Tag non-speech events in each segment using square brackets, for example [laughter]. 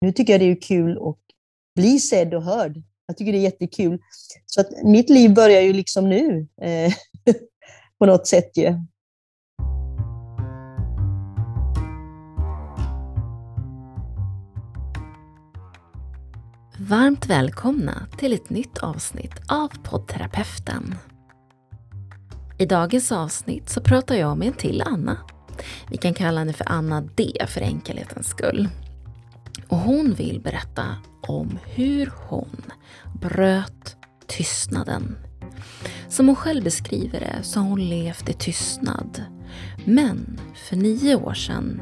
nu tycker jag det är kul att bli sedd och hörd. Jag tycker det är jättekul. Så att mitt liv börjar ju liksom nu, eh, [laughs] på något sätt ju. Varmt välkomna till ett nytt avsnitt av poddterapeuten. I dagens avsnitt så pratar jag med en till Anna. Vi kan kalla henne för Anna D för enkelhetens skull. Och hon vill berätta om hur hon bröt tystnaden. Som hon själv beskriver det så har hon levt i tystnad. Men för nio år sedan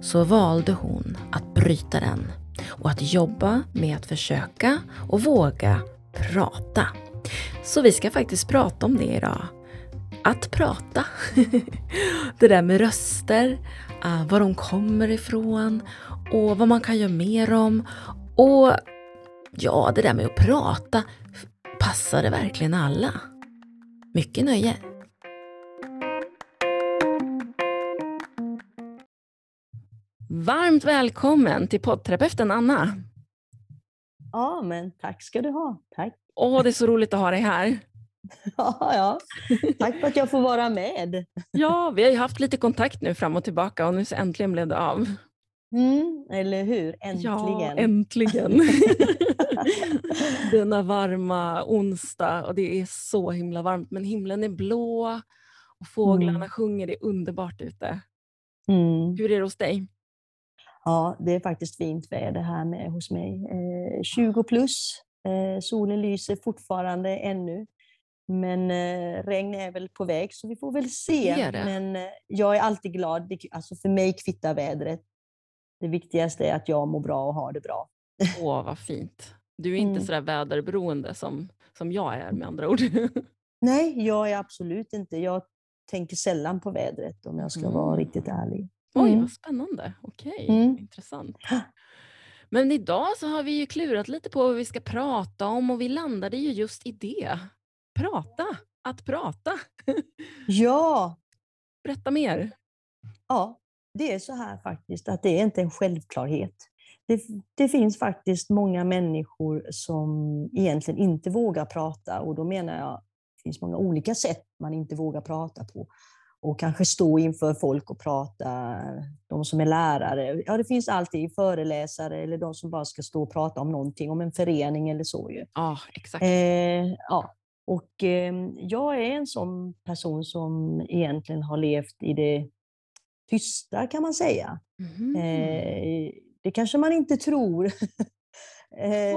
så valde hon att bryta den och att jobba med att försöka och våga prata. Så vi ska faktiskt prata om det idag. Att prata. [laughs] det där med röster, ah, var de kommer ifrån och vad man kan göra mer om. Och ja, det där med att prata, passar det verkligen alla? Mycket nöje! Varmt välkommen till poddterapeuten Anna. Ja, men tack ska du ha. Tack. Åh, det är så roligt att ha dig här. [laughs] Ja, ja. Tack för att jag får vara med. Ja, vi har ju haft lite kontakt nu fram och tillbaka och nu så äntligen blev det av. Mm, eller hur? Äntligen. Ja, äntligen. [laughs] Denna varma onsdag och det är så himla varmt men himlen är blå och fåglarna mm. sjunger, det är underbart ute. Mm. Hur är det hos dig? Ja, det är faktiskt fint väder här med hos mig. Eh, 20 plus, eh, solen lyser fortfarande ännu. Men eh, regn är väl på väg så vi får väl se. Det det. Men eh, jag är alltid glad. Alltså för mig kvittar vädret. Det viktigaste är att jag mår bra och har det bra. Åh, vad fint. Du är inte mm. sådär väderberoende som, som jag är med andra ord. [laughs] Nej, jag är absolut inte. Jag tänker sällan på vädret om jag ska mm. vara riktigt ärlig. Oj, mm. vad spännande. Okej, mm. intressant. Men idag så har vi ju klurat lite på vad vi ska prata om och vi landade ju just i det. Prata, att prata. [laughs] Ja. Berätta mer. Ja, det är så här faktiskt att det är inte en självklarhet. Det, det, finns faktiskt många människor som egentligen inte vågar prata och då menar jag det finns många olika sätt man inte vågar prata på och kanske stå inför folk och prata, de som är lärare. Ja, det finns alltid föreläsare eller de som bara ska stå och prata om någonting, om en förening eller så. Ju. Ja, exakt. Eh, ja. Och eh, jag är en sån person som egentligen har levt i det tysta kan man säga. Mm. Eh, det kanske man inte tror. [laughs] Eh,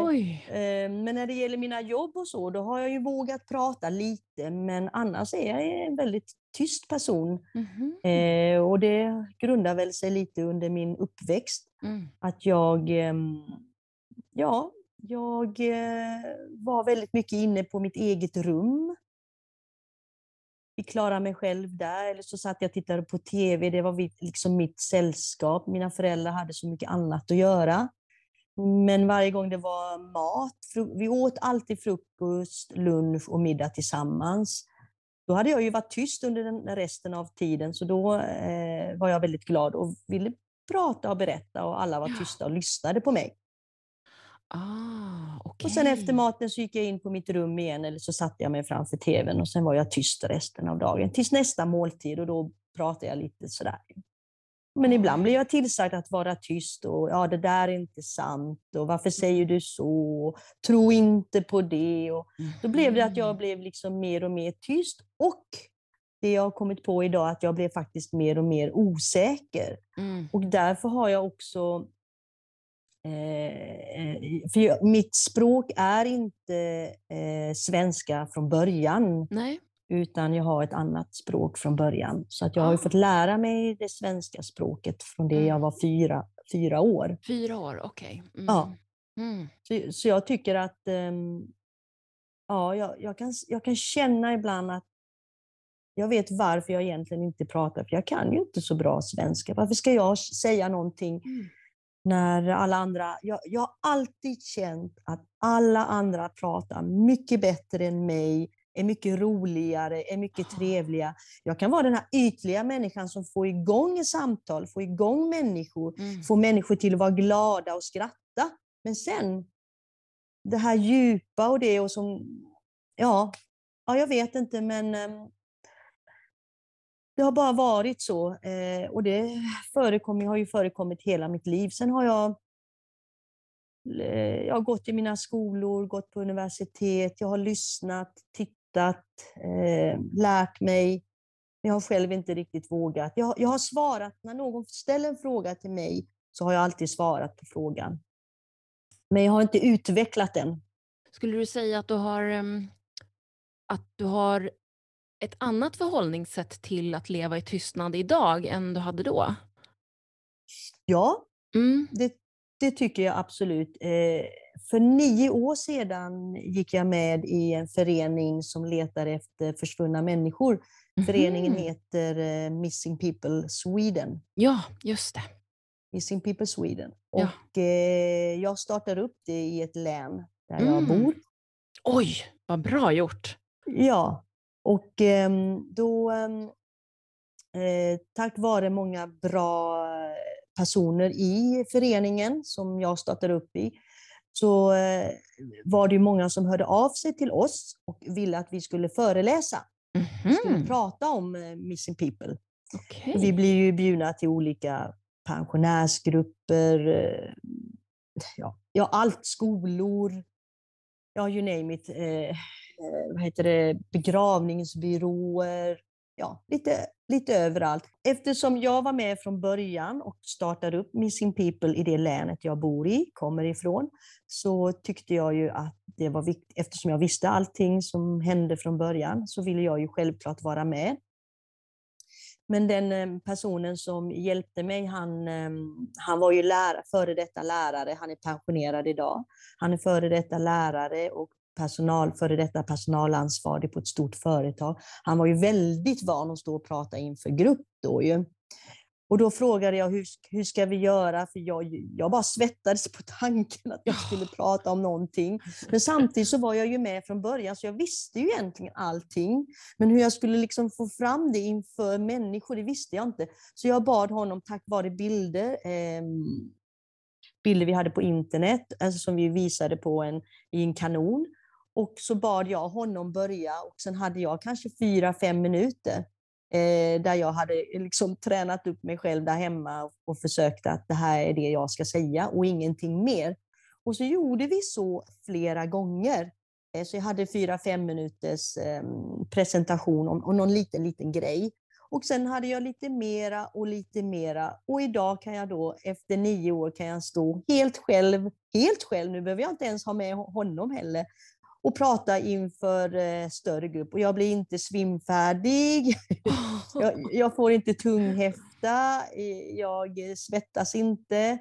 eh, men när det gäller mina jobb och så, då har jag ju vågat prata lite, men annars är jag en väldigt tyst person. Mm. och det grundar väl sig lite under min uppväxt. Mm. Att jag, ehm, ja, jag var väldigt mycket inne på mitt eget rum. Fick klara mig själv där, eller så satt jag och tittade på TV, det var liksom mitt sällskap. Mina föräldrar hade så mycket annat att göra. Men varje gång det var mat, vi åt alltid frukost, lunch och middag tillsammans. Då hade jag ju varit tyst under den resten av tiden, så då eh, var jag väldigt glad och ville prata och berätta och alla var tysta och lyssnade på mig. Ah, okay. Och sen efter maten så gick jag in på mitt rum igen eller så satte jag mig framför TVn och sen var jag tyst resten av dagen tills nästa måltid och då pratade jag lite sådär. Men ibland blir jag tillsagd att vara tyst och ja, det där är inte sant och varför säger du så? Tro inte på det. Och då blev det att jag mm. blev liksom mer och mer tyst och det jag har kommit på idag att jag blev faktiskt mer och mer osäker. Mm. Och därför har jag också eh, för mitt språk är inte eh, svenska från början. Nej utan jag har ett annat språk från början. Så att jag har ah. fått lära mig det svenska språket från det jag mm. var fyra, fyra år. Fyra år, okej. Okay. Mm. Ja. Mm. Så, så jag tycker att um, ja, jag, jag, kan, jag kan känna ibland att jag vet varför jag egentligen inte pratar, för jag kan ju inte så bra svenska. Varför ska jag säga någonting mm. När alla andra... Jag, jag har alltid känt att alla andra pratar mycket bättre än mig är mycket roligare, är mycket ah. trevliga. Jag kan vara den här ytliga människan som får igång samtal, får igång människor, mm. får människor till att vara glada och skratta. skratta. Men sen, det här djupa och det och som, ja, ja jag vet inte men ehm, det har bara varit så. Eh, och det förekom, har ju förekommit hela mitt liv. Sen har jag, eh, jag har gått i mina skolor, gått på universitet, jag har lyssnat, tittat, eh, lärt mig. Jag har själv inte riktigt vågat. Jag, jag har svarat, när någon ställer en fråga till mig, så har jag alltid svarat på frågan. Men jag har inte utvecklat den. Skulle du säga att du har, ehm, att du har ett annat förhållningssätt till att leva i tystnad idag än du hade då? Ja, mm. det, det, tycker jag absolut. Eh, för nio år sedan gick jag med i en förening som letar efter försvunna människor. Mm. Föreningen heter eh, Missing People Sweden. Ja, just det. Missing People Sweden. Ja. Och eh, jag startar upp det i ett län där mm. jag bor. Oj, vad bra gjort! Ja, och ehm, då, eh, tack vare många bra personer i föreningen som jag startade upp i, så eh, var det många som hörde av sig till oss och ville att vi skulle föreläsa. Mm -hmm. Skulle mhm. prata om eh, Missing People. Okay. Vi blir ju bjudna till olika pensionärsgrupper, ja, ja allt, skolor, ja you name it. Eh, vad heter det, begravningsbyråer, ja, lite, lite överallt. Eftersom jag var med från början och startade upp Missing People i det länet jag bor i, kommer ifrån, så tyckte jag ju att det var viktigt, eftersom jag visste allting som hände från början, så ville jag ju självklart vara med. Men den eh, personen som hjälpte mig, han, ehm, han var ju lärare, före detta lärare, han är pensionerad idag. Han är före detta lärare och personal, före detta personalansvarig på ett stort företag. Han var ju väldigt van att stå och prata inför grupp då ju. Och då frågade jag hur, hur ska vi göra, för jag, jag bara svettades på tanken att vi skulle prata om någonting. [laughs] Men samtidigt så var jag ju med från början, så jag visste ju egentligen allting. Men hur jag skulle liksom få fram det inför människor, det visste jag inte. Så jag bad honom, tack vare bilder, eh, bilder vi hade på internet, alltså som vi visade på en, i en kanon, och så bad jag honom börja och sen hade jag kanske fyra, fem minuter eh, där jag hade eh, liksom tränat upp mig själv där hemma och, och försökt att det här är det jag ska säga och ingenting mer. Och så gjorde vi så flera gånger. Eh, så jag hade fyra, fem minuters eh, presentation om, om någon liten, liten grej. Och sen hade jag lite mera och lite mera. Och idag kan jag då, efter nio år, kan jag stå helt själv, helt själv, nu behöver jag inte ens ha med honom heller, och prata inför eh, större grupp. Och jag blir inte svimfärdig, [laughs] jag, jag, får inte tunghäfta, jag svettas inte.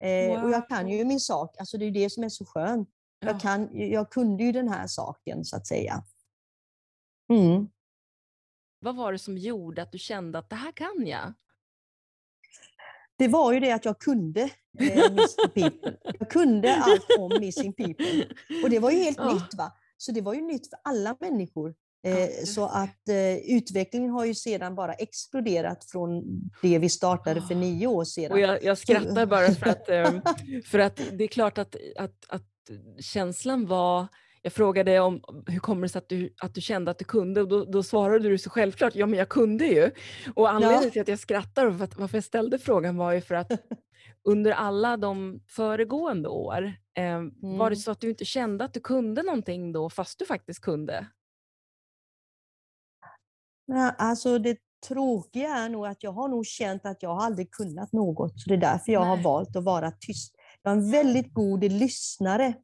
Eh, wow. Och jag kan ju min sak, alltså det är det som är så skönt. Ja. Jag, kan, jag kunde ju den här saken så att säga. Mm. Vad var det som gjorde att du kände att det här kan jag? Det var ju det att jag kunde eh, Missing People. Jag kunde allt om Missing People. Och det var ju helt oh. nytt. va? Så det var ju nytt för alla människor. Eh, så att eh, utvecklingen har ju sedan bara exploderat från det vi startade för nio år sedan. Och jag, jag skrattar bara för att, eh, för att det är klart att, att, att känslan var jag frågade om hur kommer det sig att du, att du kände att du kunde och då, då svarade du så självklart, ja men jag kunde ju. Och anledningen ja. till att jag skrattar och varför jag ställde frågan var ju för att [laughs] under alla de föregående år, eh, mm. var det mm. så att du inte kände att du kunde någonting då fast du faktiskt kunde? Ja, alltså det tråkiga är nog att jag har nog känt att jag aldrig kunnat något, så det är därför jag Nej. har valt att vara tyst. Jag är en väldigt god lyssnare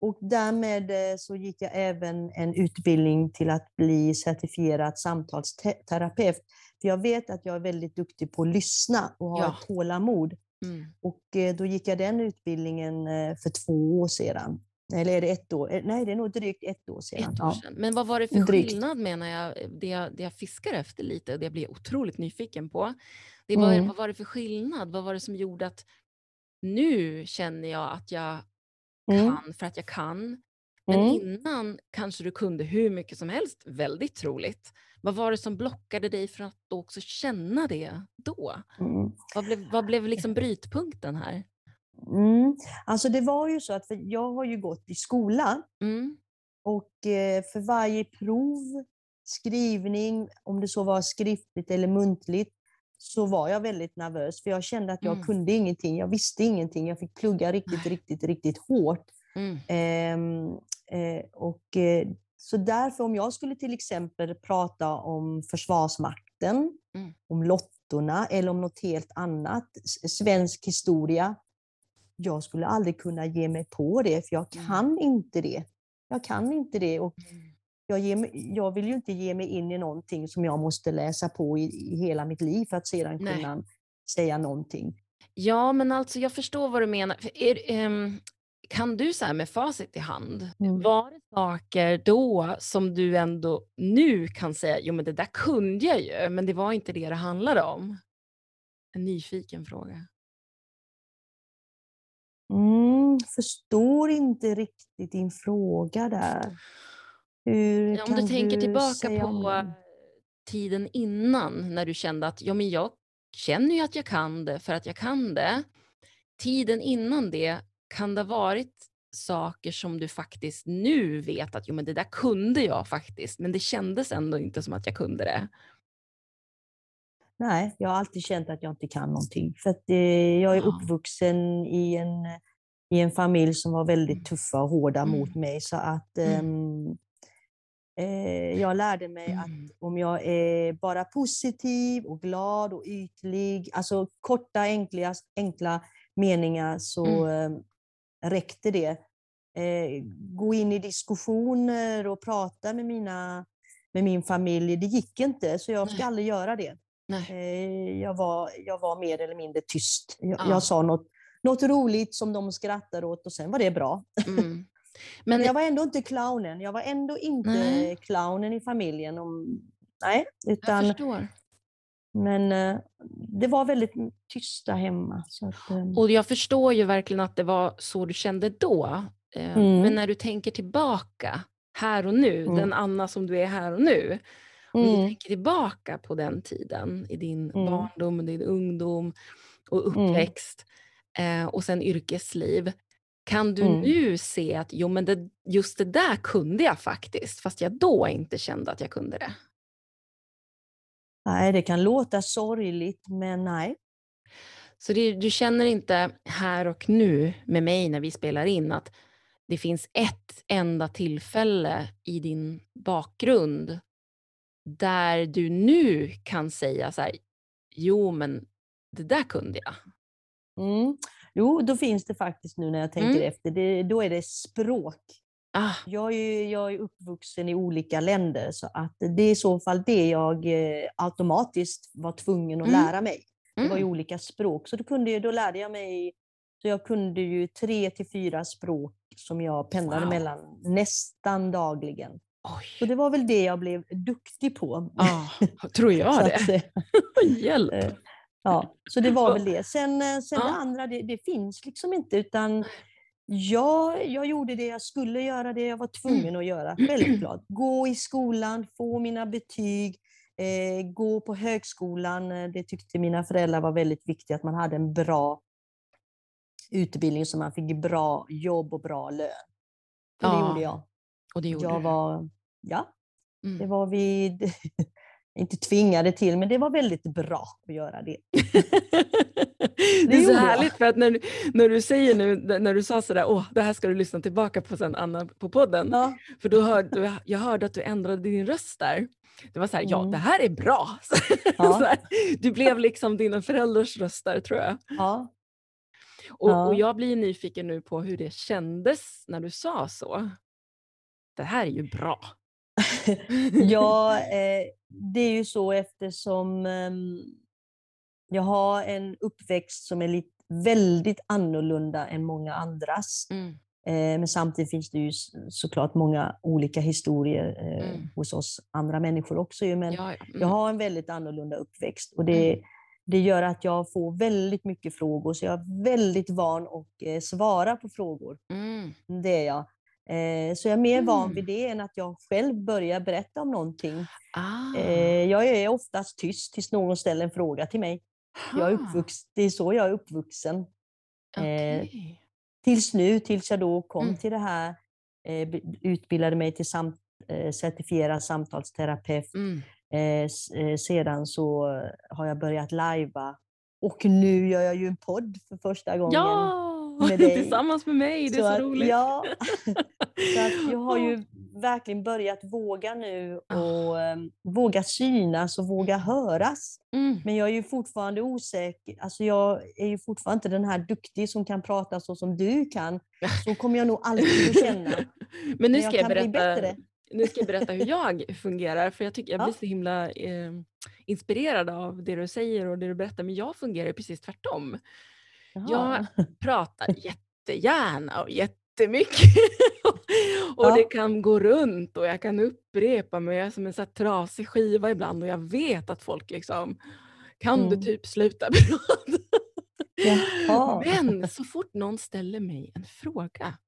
och därmed eh, så gick jag även en utbildning till att bli certifierad samtalsterapeut. För jag vet att jag är väldigt duktig på att lyssna och ha ja. tålamod. Mm. Och eh, då gick jag den utbildningen eh, för två år sedan. Eller är det ett år? Nej, det är nog drygt ett år sedan. Ett år sedan. Ja. Men vad var det för drygt. skillnad menar jag det, jag, det jag fiskar efter lite och det jag blir otroligt nyfiken på. Det var, mm. Vad var det för skillnad? Vad var det som gjorde att nu känner jag att jag Mm. kan för att jag kan. Men mm. innan kanske du kunde hur mycket som helst, väldigt troligt. Vad var det som blockade dig från att också känna det då? Mm. Vad blev, vad blev liksom brytpunkten här? Mm. Alltså det var ju så att jag har ju gått i skola mm. och eh, för varje prov, skrivning, om det så var skriftligt eller muntligt, så var jag väldigt nervös för jag kände att jag mm. kunde ingenting, jag visste ingenting, jag fick plugga riktigt, riktigt, riktigt hårt. Mm. Ehm, eh, och, eh, så därför om jag skulle till exempel prata om Försvarsmakten, mm. om lottorna eller om något helt annat, svensk historia, jag skulle aldrig kunna ge mig på det, för jag kan inte det. Jag kan inte det. Och mm. Jag, ger, jag vill ju inte ge mig in i någonting som jag måste läsa på i, i hela mitt liv för att sedan Nej. kunna säga någonting. Ja, men alltså jag förstår vad du menar. Är, um, kan du så här med facit i hand, mm. var det saker då som du ändå nu kan säga, jo men det där kunde jag ju, men det var inte det det handlade om? En nyfiken fråga. Mm, förstår inte riktigt din fråga där. Hur ja, om du tänker du tillbaka på tiden innan när du kände att ja, men jag känner ju att jag kan det för att jag kan det. Tiden innan det, kan det ha varit saker som du faktiskt nu vet att jo, men det där kunde jag faktiskt, men det kändes ändå inte som att jag kunde det? Nej, jag har alltid känt att jag inte kan någonting. För att eh, jag är uppvuxen i en, i en familj som var väldigt mm. tuffa och hårda mm. mot mig. Så att eh, jag lärde mig mm. att om jag är bara positiv och glad och ytlig, alltså korta enkla, enkla meningar så mm. eh, räckte det. Eh, gå in i diskussioner och prata med, mina, med min familj, det gick inte, så jag fick aldrig göra det. Eh, jag, var, jag var mer eller mindre tyst. Jag, ja. jag, sa något, något roligt som de skrattade åt och sen var det bra. Mm. Men, jag var ändå inte clownen. Jag var ändå inte nej. clownen i familjen. Om, nej, utan, jag förstår. Men eh, det var väldigt tysta hemma. Att, eh. och jag förstår ju verkligen att det var så du kände då. Mm. Men när du tänker tillbaka här och nu, mm. den Anna som du är här och nu, om mm. du tänker tillbaka på den tiden i din mm. barndom, din ungdom och mm. uppväxt eh, och sen yrkesliv. Kan du mm. nu se att jo, men det, just det där kunde jag faktiskt, fast jag då inte kände att jag kunde det? Nej, det kan låta sorgligt, men nej. Så det, du känner inte här och nu med mig när vi spelar in att det finns ett enda tillfälle i din bakgrund där du nu kan säga så här, jo men det där kunde jag. Mm. Jo, då finns det faktiskt nu när jag tänker mm. efter, det, då är det språk. Ah. Jag, är, jag är uppvuxen i olika länder, så att det är i så fall det jag eh, automatiskt var tvungen att mm. lära mig. Det var ju mm. olika språk, så då, kunde, då lärde jag mig så jag kunde ju tre till fyra språk som jag pendlade wow. mellan nästan dagligen. Oj. Så det var väl det jag blev duktig på. Ah, tror [laughs] jag det. [laughs] Hjälp! Ja, så det var väl det. Sen, eh, sen ah. det andra, det, det, finns liksom inte, utan jag, jag gjorde det jag skulle göra, det jag var tvungen mm. att göra, självklart. Gå i skolan, få mina betyg, eh, gå på högskolan. Eh, det tyckte mina föräldrar var väldigt viktigt, att man hade en bra utbildning så man fick bra jobb och bra lön. Och det gjorde jag. Och det gjorde jag var ja, mm. det var vi inte tvingade till, men det var väldigt bra att göra det. [laughs] det, är så härligt för att när, du, när du säger nu, när du sa sådär, åh, det här ska du lyssna tillbaka på sen Anna på podden. Ja. För då hörde, jag hörde att du ändrade din röst där. Det var så här, mm. ja det här är bra. [laughs] Ja. här, du blev liksom dina föräldrars röst där tror jag. Ja. Och, och jag blir nyfiken nu på hur det kändes när du sa så. Det här är ju bra. Ja, [laughs] eh, det är ju så eftersom eh, jag har en uppväxt som är lite, väldigt annorlunda än många andras. Mm. Eh, men samtidigt finns det ju såklart många olika historier eh, mm. hos oss andra människor också. Men ja, ja. Mm. jag har en väldigt annorlunda uppväxt och det, mm. det gör att jag får väldigt mycket frågor, så jag är väldigt van att eh, svara på frågor. Mm. Det är jag. Eh, så jag är mer van vid mm. det än att jag själv börjar berätta om någonting. Ah. Eh, jag är oftast tyst tills någon ställer en fråga till mig. Jag är det är så jag är uppvuxen. Okay. Eh, tills nu, tills jag då kom mm. till det här, utbildade mig till samt, certifierad samtalsterapeut. Mm. Sedan så har jag börjat lajva och nu gör jag ju en podd för första gången. Ja! Med [laughs] dig. Tillsammans med mig, det är så, så roligt. Ja, [laughs] så att jag har ju verkligen börjat våga nu ah. och um, våga synas och våga höras. Mm. Men jag är ju fortfarande osäker. Alltså jag är ju fortfarande inte den här duktig som kan prata så som du kan. [laughs] Så kommer jag nog alltid att känna. Men nu ska jag, jag berätta, nu ska jag berätta hur jag fungerar, för jag, tycker, jag blir så himla eh, inspirerad av det du säger och det du berättar, men jag fungerar precis tvärtom. Jaha. Jag pratar jättegärna och jättemycket. [laughs] och ja. det kan gå runt och jag kan upprepa mig. Jag är som en så trasig skiva ibland och jag vet att folk liksom, kan mm. du typ sluta prata? Men så fort någon ställer mig en fråga,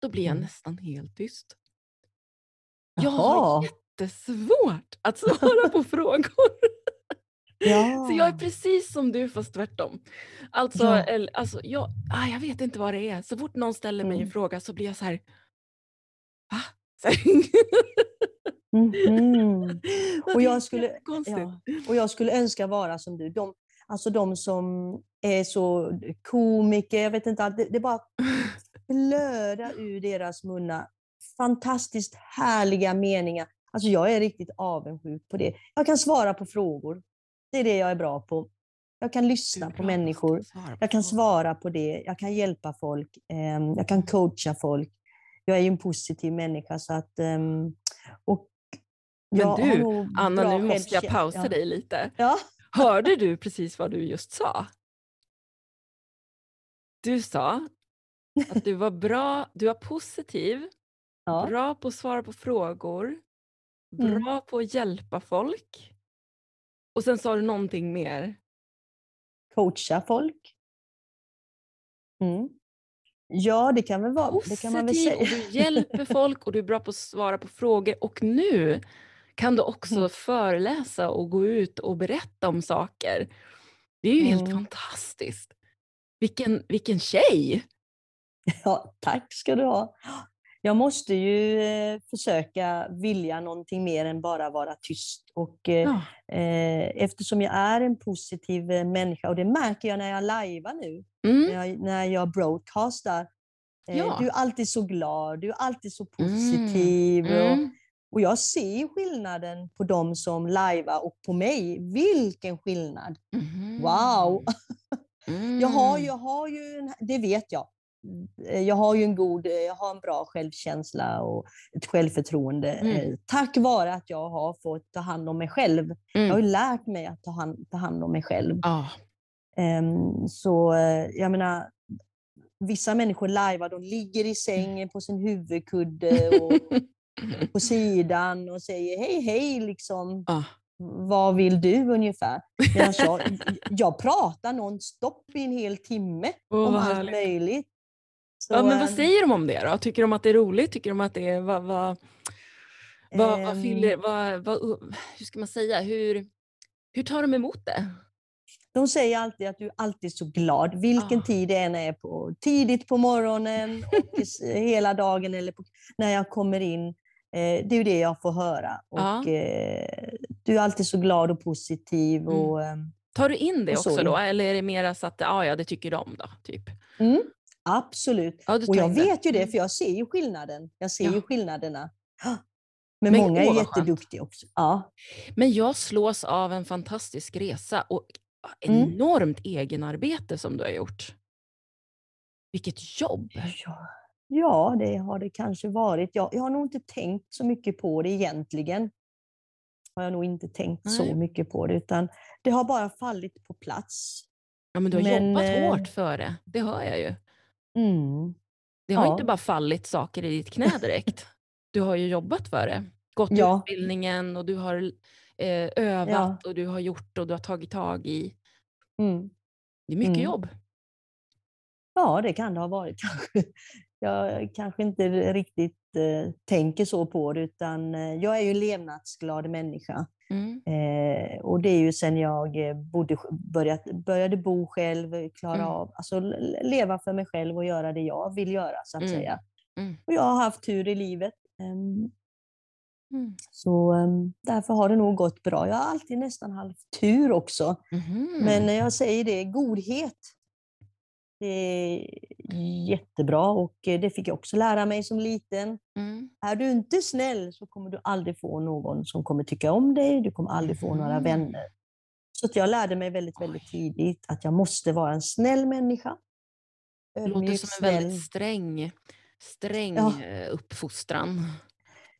då blir jag mm. nästan helt tyst. Jag har jättesvårt att svara på [laughs] frågor. Ja. [laughs] Så jag är precis som du fast tvärtom. Alltså, ja. eller, alltså jag, ah, jag vet inte vad det är. Så fort någon ställer mig en mm. fråga så blir jag så här, va? [laughs] Mm. [laughs] och, jag skulle, ja, och jag skulle önska vara som du. De, alltså de som är så komiker, jag vet inte, det, det bara flödar ur deras munnar. Fantastiskt härliga meningar. Alltså jag är riktigt avundsjuk på det. Jag kan svara på frågor. Det är det jag är bra på. Jag kan lyssna på människor, jag kan svara på det, jag kan hjälpa folk, ehm, jag kan coacha folk. Jag är ju en positiv människa så att... Ehm, och Men du, Anna, nu måste jag pausa ja. dig lite. Ja. Hörde du precis vad du just sa? Du sa att du var bra, du var positiv, ja. bra på att svara på frågor, mm. bra mm. på att hjälpa folk och sen sa du någonting mer? Coacha folk. Mm. Ja, det kan väl vara. Positiv, det kan man väl säga. och du hjälper folk och du är bra på att svara på frågor. Och nu kan du också mm. föreläsa och gå ut och berätta om saker. Det är ju mm. helt fantastiskt. Vilken, vilken tjej! Ja, tack ska du ha jag måste ju eh, försöka vilja någonting mer än bara vara tyst. Och, eh, ja. eh, eftersom jag är en positiv människa, och det märker jag när jag lajvar nu, mm. när, jag, när jag broadcastar. Eh, ja. Du är alltid så glad, du är alltid så mm. positiv. Mm. Och, och jag ser skillnaden på de som lajvar och på mig. Vilken skillnad! Mm. Wow! Jag [laughs] har, jag har ju, det vet jag, jag har ju en god, eh, jag har en bra självkänsla och ett självförtroende mm. Eh, tack vare att jag har fått ta hand om mig själv. Mm. Jag har ju lärt mig att ta hand, ta hand om mig själv. Ah. Um, så jag menar, vissa människor lajvar, de ligger i sängen på sin huvudkudde och [laughs] på sidan och säger hej hej liksom. Ah. Vad vill du ungefär? jag, jag pratar nonstop i en hel timme oh, om allt möjligt. Så, ja, men vad säger de om det då? Tycker de att det är roligt? Tycker de att det är, vad, vad, vad, vad fyller, ehm. vad, vad, hur ska man säga, hur, hur tar de emot det? De säger alltid att du är alltid så glad, vilken oh. tid det än är på. Tidigt på morgonen, [laughs] hela dagen eller på, när jag kommer in. Eh, det är det jag får höra. Och, oh. du är alltid så glad och positiv. Mm. Och, ehm, Tar du in det också då, eller är det mer så att ah, ja, det tycker de då? Typ? Mm. Absolut. Ja, och jag vet ju det, mm. för jag ser ju skillnaden. Jag ser ja. ju skillnaderna. Men, Men många är jätteduktiga också. Ja. Men jag slås av en fantastisk resa och mm. enormt mm. egenarbete som du har gjort. Vilket jobb! Ja, ja det har det kanske varit. Jag, jag har nog inte tänkt så mycket på det egentligen. Har jag nog inte tänkt Nej. så mycket på det, utan det har bara fallit på plats. Ja, men du har men, jobbat eh, hårt för det, det hör jag ju. Mm. Det har ja. inte bara fallit saker i ditt knä direkt. Du har ju jobbat för det. Gått ja. utbildningen och du har eh, övat ja. och du har gjort och du har tagit tag i. Mm. Det är mycket mm. jobb. Ja, det kan det ha varit kanske. [laughs] jag kanske inte riktigt eh, tänker så på det, utan eh, jag är ju en levnadsglad människa. Mm. Eh, och det är ju sen jag eh, bodde, börjat, började bo själv, klara mm. av, alltså leva för mig själv och göra det jag vill göra, så att mm. säga. Mm. Och jag har haft tur i livet. Um, så um, därför har det nog gått bra. Jag har alltid nästan haft tur också. Men när jag säger det, godhet, det är jättebra och eh, det fick jag också lära mig som liten. Mm. Är du inte snäll så kommer du aldrig få någon som kommer tycka om dig, du kommer aldrig få några vänner. Så jag lärde mig väldigt, väldigt tidigt att jag måste vara en snäll människa. Det låter som en väldigt sträng, sträng ja. Eh, uppfostran.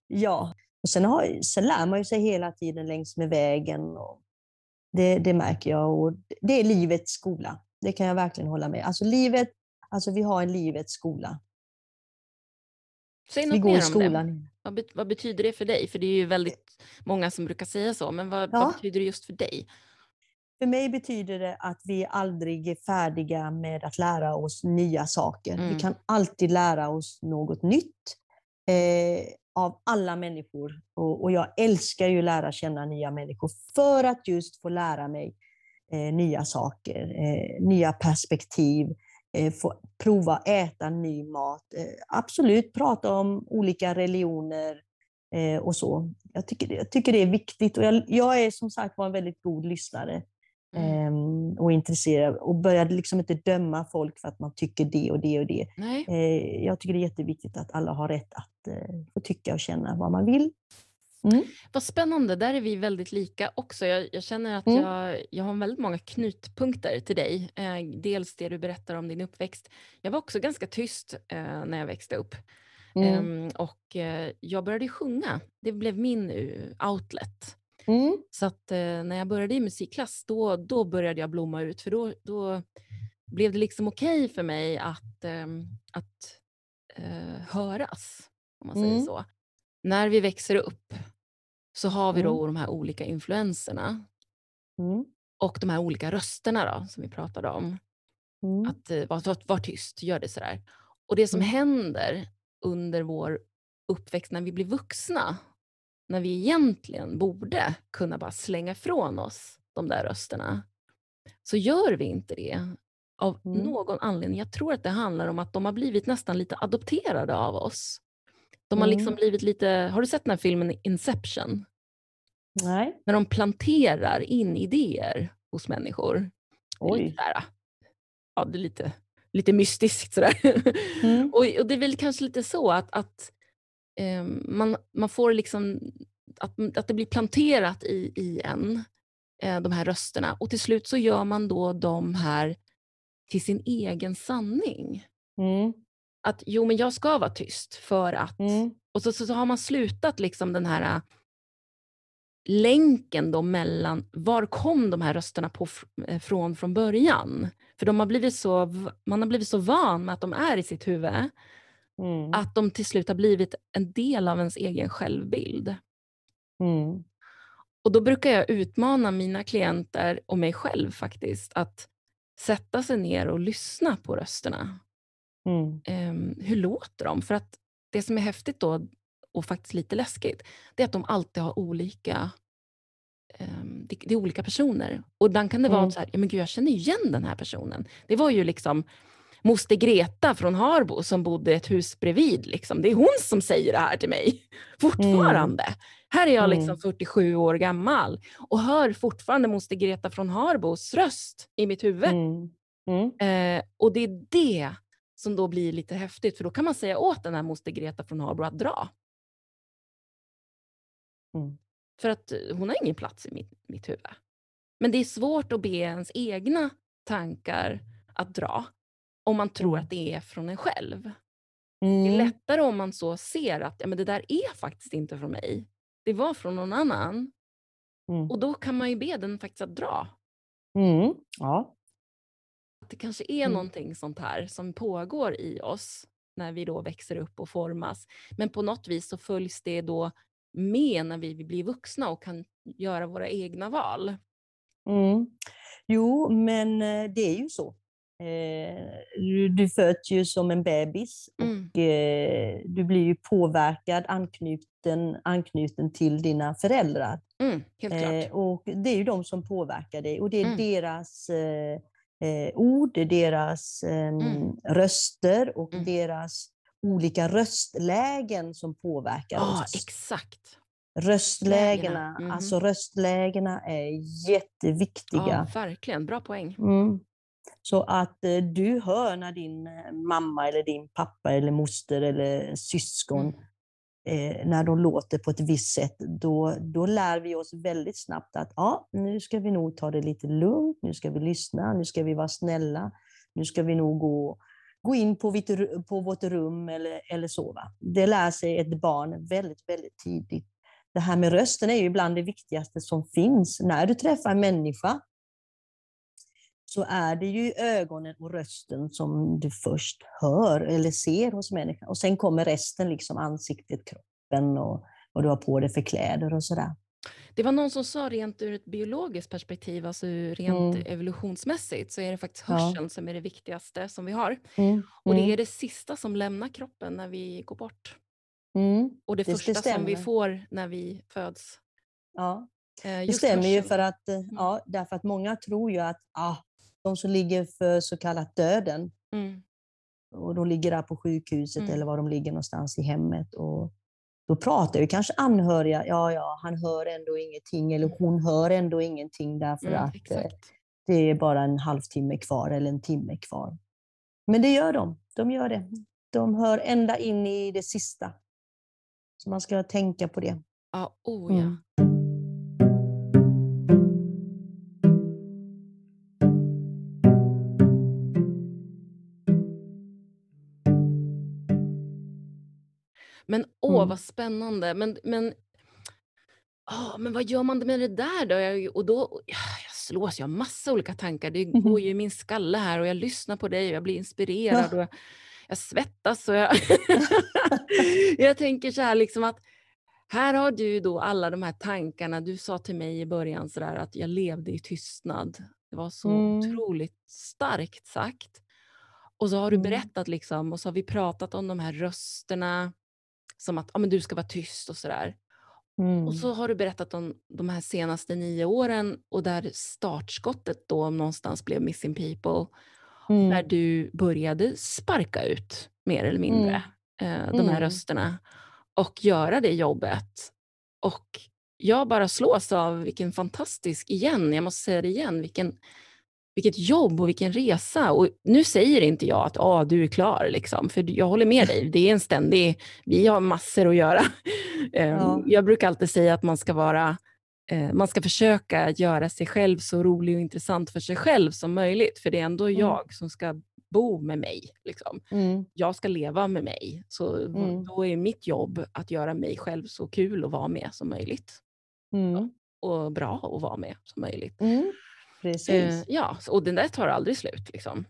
Ja, och sen, har, sen lär man ju sig hela tiden längs med vägen. Och det, det märker jag och det är livets skola. Det kan jag verkligen hålla med. Alltså livet, alltså vi har en livets skola. Säg något mer om skolan. det. Vad, vad, betyder det för dig? För det är ju väldigt många som brukar säga så, men vad, ja. vad betyder det just för dig? För mig betyder det att vi aldrig är färdiga med att lära oss nya saker. Mm. Vi kan alltid lära oss något nytt eh, av alla människor. Och, och, jag älskar ju att lära känna nya människor för att just få lära mig eh, nya saker, eh, nya perspektiv, eh, få prova äta ny mat. Eh, absolut prata om olika religioner eh, och så. Jag tycker, jag tycker det är viktigt och jag, jag är som sagt var en väldigt god lyssnare. Mm. Ehm, och intresserad och började liksom inte döma folk för att man tycker det och det och det. Nej. Eh, jag tycker det är jätteviktigt att alla har rätt att få tycka och känna vad man vill. Mm. Vad spännande, där är vi väldigt lika också. Jag, jag känner att mm. jag, jag har väldigt många knutpunkter till dig. Eh, dels det du berättar om din uppväxt. Jag var också ganska tyst eh, när jag växte upp. Mm. Eh, och jag började sjunga. Det blev min uh, outlet. Mm. Så att eh, när jag började i musikklass, då, då började jag blomma ut. För då, då blev det liksom okej okay för mig att, ehm, att uh, höras, om man säger mm. så när vi växer upp så har vi då mm. de här olika influenserna. Mm. Och de här olika rösterna då, som vi pratade om. Mm. Att eh, var, var tyst, gör det sådär. Och det som mm. händer under vår uppväxt när vi blir vuxna, när vi egentligen borde kunna bara slänga ifrån oss de där rösterna, så gör vi inte det av mm. någon anledning. Jag tror att det handlar om att de har blivit nästan lite adopterade av oss. De har liksom mm. blivit lite, har du sett den här filmen Inception? Nej. När de planterar in idéer hos människor. Oj. Lite där, ja, det är lite, lite mystiskt sådär. Mm. [laughs] och, och, det är väl kanske lite så att, att eh, man, man får liksom, att, att det blir planterat i, i en, eh, de här rösterna. Och till slut så gör man då de här till sin egen sanning. Mm att jo, men jag ska vara tyst för att... Mm. Och så, så, så, har man slutat liksom den här äh, länken då mellan, var kom de här rösterna på, äh, från från början? För de har blivit så, man har blivit så van med att de är i sitt huvud, mm. att de till slut har blivit en del av ens egen självbild. Mm. Och då brukar jag utmana mina klienter och mig själv faktiskt, att sätta sig ner och lyssna på rösterna. Mm. Um, hur låter de? För att det som är häftigt då, och faktiskt lite läskigt, det är att de alltid har olika um, det, det, är olika personer. Och ibland kan det mm. vara så här, ja men gud jag känner igen den här personen. Det var ju liksom moster Greta från Harbo som bodde i ett hus bredvid. Liksom. Det är hon som säger det här till mig [laughs] fortfarande. Mm. Här är jag liksom 47 mm. år gammal och hör fortfarande moster Greta från Harbos röst i mitt huvud. Mm. Mm. Eh, och det är det som då blir lite häftigt, för då kan man säga åt den här moster Greta från Harbro att dra. Mm. För att eh, hon har ingen plats i mitt, mitt huvud. Men det är svårt att be ens egna tankar att dra om man tror mm. att det är från en själv. Mm. Det är mm. lättare om man så ser att ja, men det där är faktiskt inte från mig. Det var från någon annan. Mm. Och då kan man ju be den faktiskt att dra. Mm. Ja det kanske är mm. någonting sånt här som pågår i oss när vi då växer upp och formas. Men på något vis så följs det då med när vi blir vuxna och kan göra våra egna val. Mm. Jo, men eh, det är ju så. du, du föds ju som en bebis mm. och du blir ju påverkad, anknuten, anknuten till dina föräldrar. Mm, helt klart. och det är ju de som påverkar dig och det är mm. deras ord, det är deras mm. röster och mm. deras olika röstlägen som påverkar ah, oss. Exakt. Röstlägena, mm. alltså röstlägena är jätteviktiga. Ja, verkligen, bra poäng. Mm. Så att eh, du hör när din eh, mamma eller din pappa eller moster eller syskon mm eh, när de låter på ett visst sätt, då, då lär vi oss väldigt snabbt att ja, nu ska vi nog ta det lite lugnt, nu ska vi lyssna, nu ska vi vara snälla, nu ska vi nog gå gå in på, vårt, på vårt rum eller, eller sova. Det lär sig ett barn väldigt, väldigt tidigt. Det här med rösten är ju ibland det viktigaste som finns. När du träffar en människa så är det ju ögonen och rösten som du först hör eller ser hos människan. Och sen kommer resten, liksom ansiktet, kroppen och vad du har på dig för kläder och sådär. Det var någon som sa rent ur ett biologiskt perspektiv, alltså rent mm. evolutionsmässigt, så är det faktiskt hörseln ja. som är det viktigaste som vi har. Mm. Och det mm. är det sista som lämnar kroppen när vi går bort. Mm. Och det, det första det som vi får när vi föds. Ja, eh, det stämmer hörsel. ju för att, eh, mm. ja, därför att många tror ju att ah, de som ligger för så kallat döden, mm. och de ligger där på sjukhuset eller var de ligger någonstans i hemmet. Och då pratar ju kanske anhöriga, ja, ja, han hör ändå ingenting eller hon hör ändå ingenting därför mm, att eh, exakt. det är bara en halvtimme kvar eller en timme kvar. Men det gör de, de gör det. De hör ända in i det sista. Så man ska tänka på det. Ja, oh ja. Mm. Mm. vad spännande. Men, men, åh, men vad gör man med det där då? Jag, och då jag slås jag av massa olika tankar. Det mm. går ju i min skalle här och jag lyssnar på dig och jag blir inspirerad. Och jag, jag svettas och jag, [laughs] jag tänker så här liksom att här har du då alla de här tankarna. Du sa till mig i början så där att jag levde i tystnad. Det var så mm. otroligt starkt sagt. Och så har du mm. berättat liksom och så har vi pratat om de här rösterna som att ah, men du ska vara tyst och sådär. Mm. Och så har du berättat om de här senaste nio åren och där startskottet då någonstans blev Missing People. Mm. Där du började sparka ut mer eller mindre mm. eh, de här mm. rösterna och göra det jobbet. Och jag bara slås av vilken fantastisk, igen, jag måste säga det igen, vilken vilket jobb och vilken resa. Och nu säger inte jag att ah, du är klar, liksom, för jag håller med dig. Det är en ständig, vi har massor att göra. [laughs] Ehm, ja. Jag brukar alltid säga att man ska vara eh, man ska försöka göra sig själv så rolig och intressant för sig själv som möjligt, för det är ändå mm. jag som ska bo med mig. Liksom. Mm. Jag ska leva med mig, så mm. då är mitt jobb att göra mig själv så kul att vara med som möjligt. Mm. Och bra att vara med som möjligt. Mm. Precis. Eh, ja, och den där tar aldrig slut. Liksom.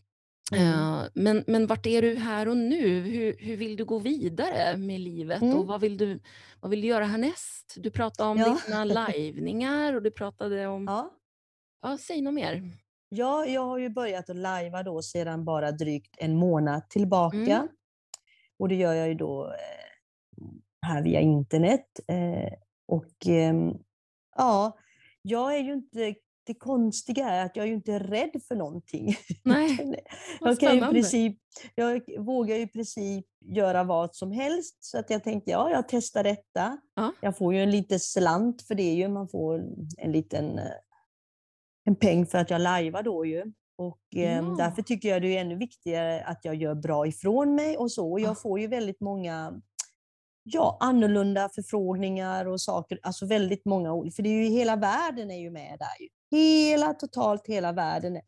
Mm. Eh, men, men vart är du här och nu? Hur, hur vill du gå vidare med livet mm. och vad vill, du, vad vill du göra härnäst? Du pratade om ja. dina [laughs] lajvningar och du pratade om... Ja. ja, säg något mer. Ja, jag har ju börjat att lajva då sedan bara drygt en månad tillbaka. Mm. Och det gör jag ju då eh, här via internet. Och ehm, ja, jag är ju inte det konstiga är att jag är ju inte rädd för någonting. [laughs] Nej, jag, kan i princip, jag vågar i princip göra vad som helst. Så att jag tänkte, ja, jag testar detta. Ja. Jag får ju en liten slant för det ju. Man får en liten eh, en peng för att jag lajvar då ju. Och eh, ja. därför tycker jag det är ännu viktigare att jag gör bra ifrån mig och så. Jag ja. får ju väldigt många ja, annorlunda förfrågningar och saker, alltså väldigt många olika, för det är ju hela världen är ju med där. Ju. Hela, totalt hela världen.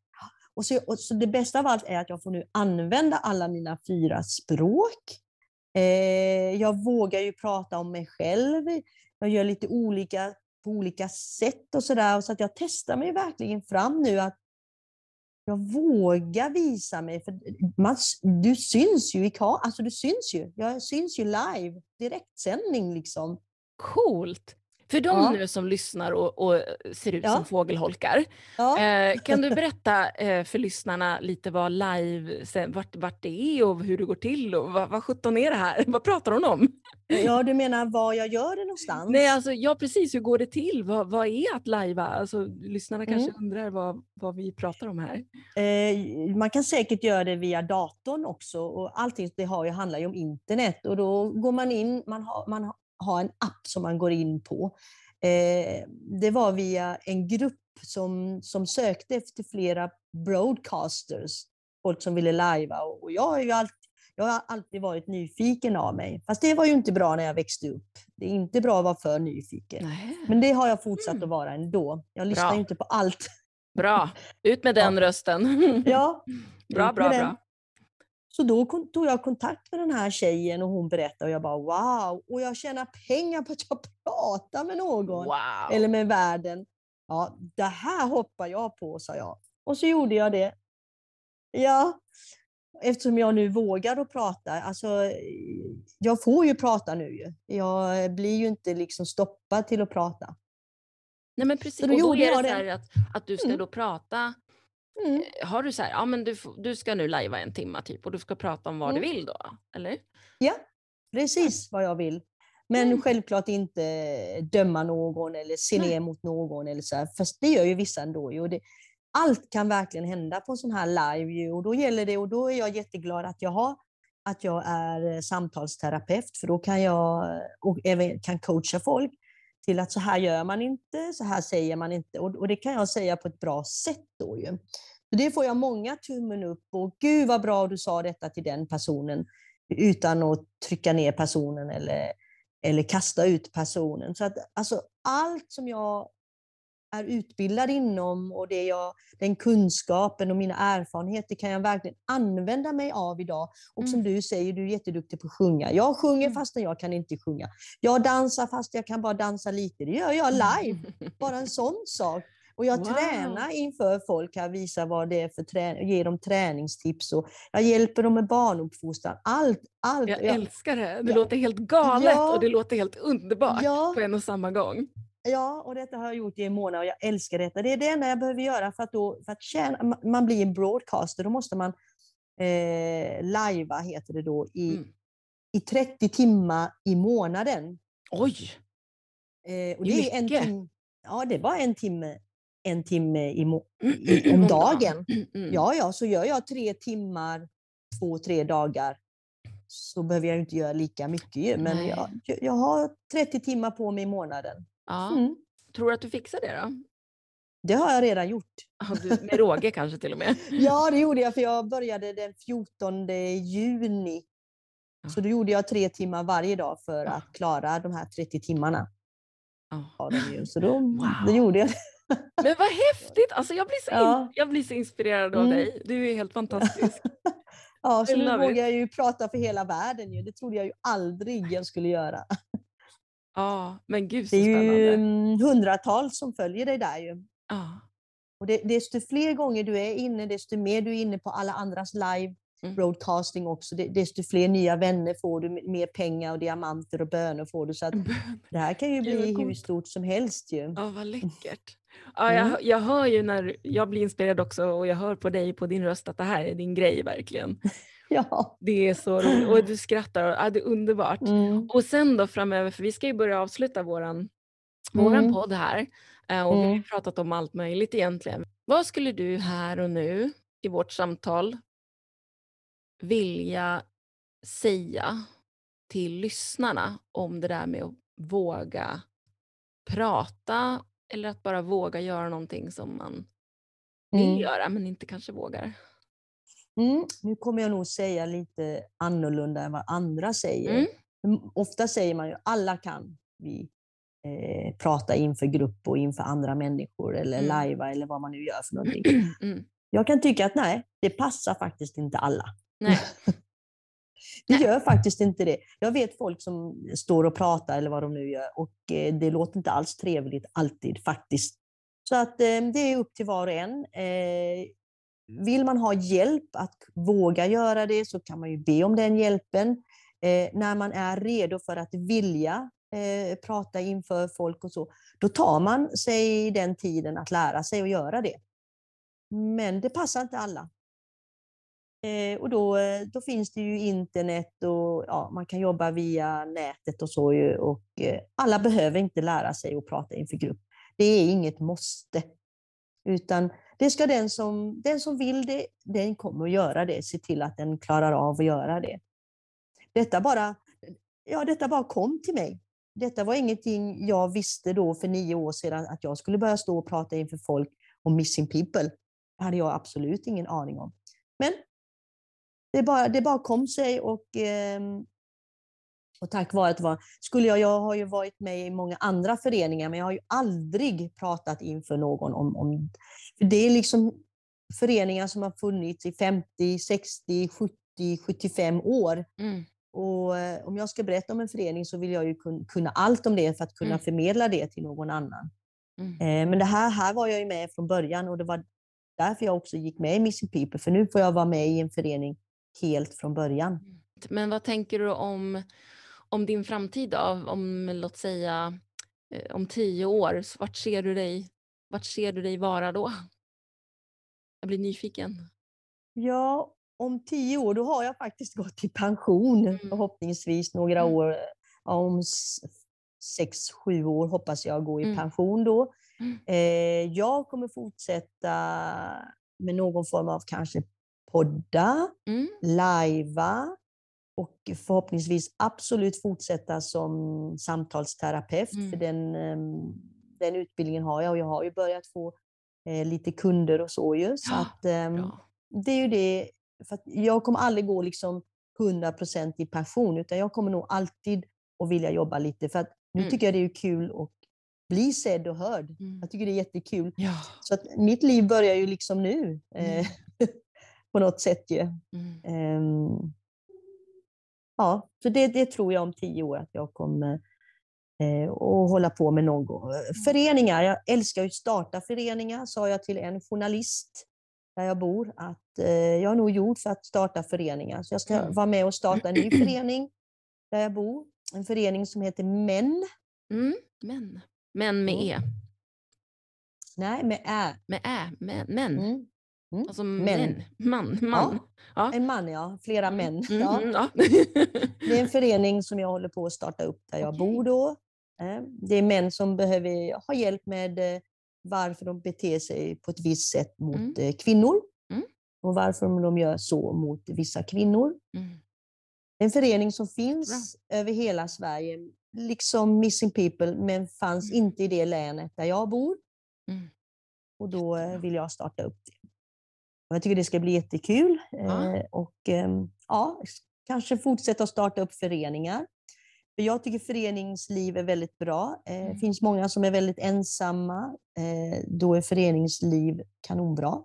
Och så, och så det bästa av allt är att jag får nu använda alla mina fyra språk. Eh, jag vågar ju prata om mig själv. Jag gör lite olika på olika sätt och sådär. Så att jag testar mig verkligen fram nu att jag vågar visa mig. För man, du syns ju i alltså du syns ju. Jag syns ju live, direktsändning liksom. Coolt! För de ja. nu som lyssnar och, och ser ut ja. som fågelholkar, ja. eh, kan du [laughs] berätta eh, för lyssnarna lite vad live, vart, vart det är och hur det går till och vad, vad sjutton är det här? [laughs] vad pratar hon om? Ja, du menar var jag gör det någonstans? Nej, alltså, ja precis, hur går det till? Vad, vad är att lajva? Alltså, lyssnarna kanske mm. undrar vad, vad vi pratar om här. Eh, man kan säkert göra det via datorn också och allting det har ju, handlar ju om internet och då går man in, man har, man ha en app som man går in på. Eh, det var via en grupp som, som sökte efter flera broadcasters, folk som ville lajva. Och jag har ju alltid, jag har alltid varit nyfiken av mig. Fast det var ju inte bra när jag växte upp. Det är inte bra att vara för nyfiken. Nej. Men det har jag fortsatt mm. att vara ändå. Jag lyssnar ju inte på allt. Bra, ut med [laughs] den ja. rösten. Ja, bra, bra, bra. Så då tog jag kontakt med den här tjejen och hon berättade och jag bara wow! Och jag tjänar pengar på att jag [laughs] pratar med någon. Wow. Eller med världen. Ja, det här hoppar jag på, sa jag. Och så gjorde jag det. Ja, eftersom jag nu vågar att prata. Alltså, jag får ju prata nu. Jag blir ju inte liksom stoppad till att prata. Nej men precis, så då och då är det så här att, att du ska mm. då prata Mm. Eh, har du så här, ja men du, du ska nu lajva en timme typ och du ska prata om vad mm. du vill då, eller? Ja, precis vad jag vill. Men mm. självklart inte döma någon eller se ner mot någon. Eller så här. Fast det gör ju vissa ändå. Ju. Det, allt kan verkligen hända på en sån här live. Ju. Och då gäller det, och då är jag jätteglad att jag, har, att jag är eh, samtalsterapeut. För då kan jag och även kan coacha folk till att så här gör man inte, så här säger man inte. Och, och det kan jag säga på ett bra sätt. Då ju. Så det får jag många tummen upp och gud vad bra du sa detta till den personen utan att trycka ner personen eller, eller kasta ut personen. Så att, alltså, allt som jag är utbildad inom och det jag, den kunskapen och mina erfarenheter kan jag verkligen använda mig av idag. Och som mm. du säger, du är jätteduktig på att sjunga. Jag sjunger mm. fastän jag kan inte sjunga. Jag dansar fast jag kan bara dansa lite. Det gör jag live. [laughs] Bara en sån sak. Och jag wow. tränar inför folk här, visar vad det är för träning, ger dem träningstips och jag hjälper dem med barnuppfostran. Allt, allt. Jag, jag älskar det. Det ja. låter helt galet ja. och det låter helt underbart ja. på en och samma gång. Ja, och detta har jag gjort i en månad och jag älskar detta. Det är det enda jag behöver göra för att, då, för att tjäna, man blir en broadcaster. Då måste man eh, lajva, heter det då, i, mm. i 30 timmar i månaden. Oj! Eh, och det, är, en tim, ja, det är bara en timme, en timme i, i, om dagen. Mm. Ja, ja, så gör jag tre timmar två, tre dagar så behöver jag inte göra lika mycket. Men jag, jag har 30 timmar på mig i månaden. Ja. Mm. Tror du att du fixar det då? Det har jag redan gjort. med råge [laughs] kanske till och med? ja, det gjorde jag för jag började den 14 juni. Ja. Så då gjorde jag tre timmar varje dag för ja. att klara de här 30 timmarna. Ja. Så då, [laughs] wow. då gjorde jag det. Men vad häftigt! Alltså jag, blir så ja. jag blir så inspirerad av mm. dig. Du är helt fantastisk. [laughs] ja, så nu vågar jag ju prata för hela världen. Det trodde jag ju aldrig jag skulle göra. Ja, men gud så spännande. Det är ju mm, hundratals som följer dig där ju. Ja. Och det, desto fler gånger du är inne, desto mer du är inne på alla andras live mm. broadcasting också, desto fler nya vänner får du, mer pengar och diamanter och bönor får du. Så att [laughs] det här kan ju bli hur stort som helst ju. Ja, vad läckert. [laughs] Ja, jag, mm. jag hör ju när jag blir inspirerad också och jag hör på dig på din röst att det här är din grej verkligen. [laughs] Ja. Det är så roligt och du skrattar och ja, det är underbart. Mm. Och sen då framöver, för vi ska ju börja avsluta våran, våran mm. podd här eh, och vi har mm. pratat om allt möjligt egentligen. Vad skulle du här och nu i vårt samtal vilja säga till lyssnarna om det där med att våga prata eller att bara våga göra någonting som man vill mm. göra men inte kanske vågar? Mm, nu kommer jag nog säga lite annorlunda än vad andra säger. Mm. Ofta säger man ju alla kan vi eh, prata inför grupp och inför andra människor eller mm. lajva eller vad man nu gör för någonting. [clears throat] Mm. Jag kan tycka att nej, det passar faktiskt inte alla. Nej. [laughs] det nej. gör faktiskt inte det. Jag vet folk som står och pratar eller vad de nu gör och eh, det låter inte alls trevligt alltid faktiskt. Så att eh, det är upp till var och en. Mm. Vill man ha hjälp att våga göra det så kan man ju be om den hjälpen. Eh, när man är redo för att vilja eh, prata inför folk och så, då tar man sig den tiden att lära sig att göra det. Men det passar inte alla. Eh, och då, eh, då finns det ju internet och ja, man kan jobba via nätet och så. Ju, och eh, alla behöver inte lära sig att prata inför grupp. Det är inget måste. Utan det ska den som, den som vill det, den kommer att göra det. Se till att den klarar av att göra det. Detta bara, ja, detta bara kom till mig. Detta var ingenting jag visste då för nio år sedan, att jag skulle börja stå och prata inför folk om missing people. Det hade jag absolut ingen aning om. Men det bara, det bara kom sig och, ehm, och tack vare att var, skulle jag, jag har ju varit med i många andra föreningar, men jag har ju aldrig pratat inför någon om, om för det är liksom föreningar som har funnits i 50, 60, 70, 75 år. Mm. Och eh, om jag ska berätta om en förening så vill jag ju kunna allt om det för att kunna mm. förmedla det till någon annan. Mm. Eh, men det här, här var jag ju med från början och det var därför jag också gick med i Missing People, för nu får jag vara med i en förening helt från början. Mm. Men vad tänker du om, om din framtid då? Om, låt säga, eh, om tio år, vart ser du dig, vart ser du dig vara då? Jag blir nyfiken. Ja, om tio år, då har jag faktiskt gått i pension mm. förhoppningsvis några mm. år. Om sex, sju år hoppas jag gå i mm. pension då. Mm. Eh, jag kommer fortsätta med någon form av kanske podda, mm. lajva och förhoppningsvis absolut fortsätta som samtalsterapeut. Mm. För den, ehm, den utbildningen har jag och jag har ju börjat få eh, lite kunder och så ju. Så ja, att, eh, det är ju det, för jag kommer aldrig gå liksom 100% i passion utan jag kommer nog alltid att vilja jobba lite. För att nu mm. tycker jag det är kul att bli sedd och hörd. Mm. Jag tycker det är jättekul. Ja. Så att mitt liv börjar ju liksom nu. Eh, mm. [laughs] på något sätt ju. Mm. Um, ja, så det, det, tror jag om tio år att jag kommer eh, att hålla på med någon gång. Mm. Föreningar, jag älskar att starta föreningar, sa jag till en journalist där jag bor, att eh, jag är nog gjord för att starta föreningar. Så jag ska mm. vara med och starta en ny [clears throat] förening där jag bor. En förening som heter MÄN. Mm, män. Män med E. Nej, med Ä. Med Ä, män. män. Mm. Mm. Alltså män. Man. man. Ja. ja. En man, ja. Flera mm. män. Mm, ja. Mm, ja. [laughs] det är en förening som jag håller på att starta upp där jag bor då. Eh, det är män som behöver ha hjälp med eh, varför de beter sig på ett visst sätt mot mm. Eh, kvinnor. Mm. Och varför de gör så mot vissa kvinnor. En förening som finns Bra. över hela Sverige, liksom Missing People, men fanns inte i det länet där jag bor. Och då vill jag starta upp det. Och jag tycker det ska bli jättekul. Ja. Eh, och ehm, ja, kanske fortsätta att starta upp föreningar. För jag tycker föreningsliv är väldigt bra. Eh, det mm. finns många som är väldigt ensamma. Eh, då är föreningsliv kanonbra.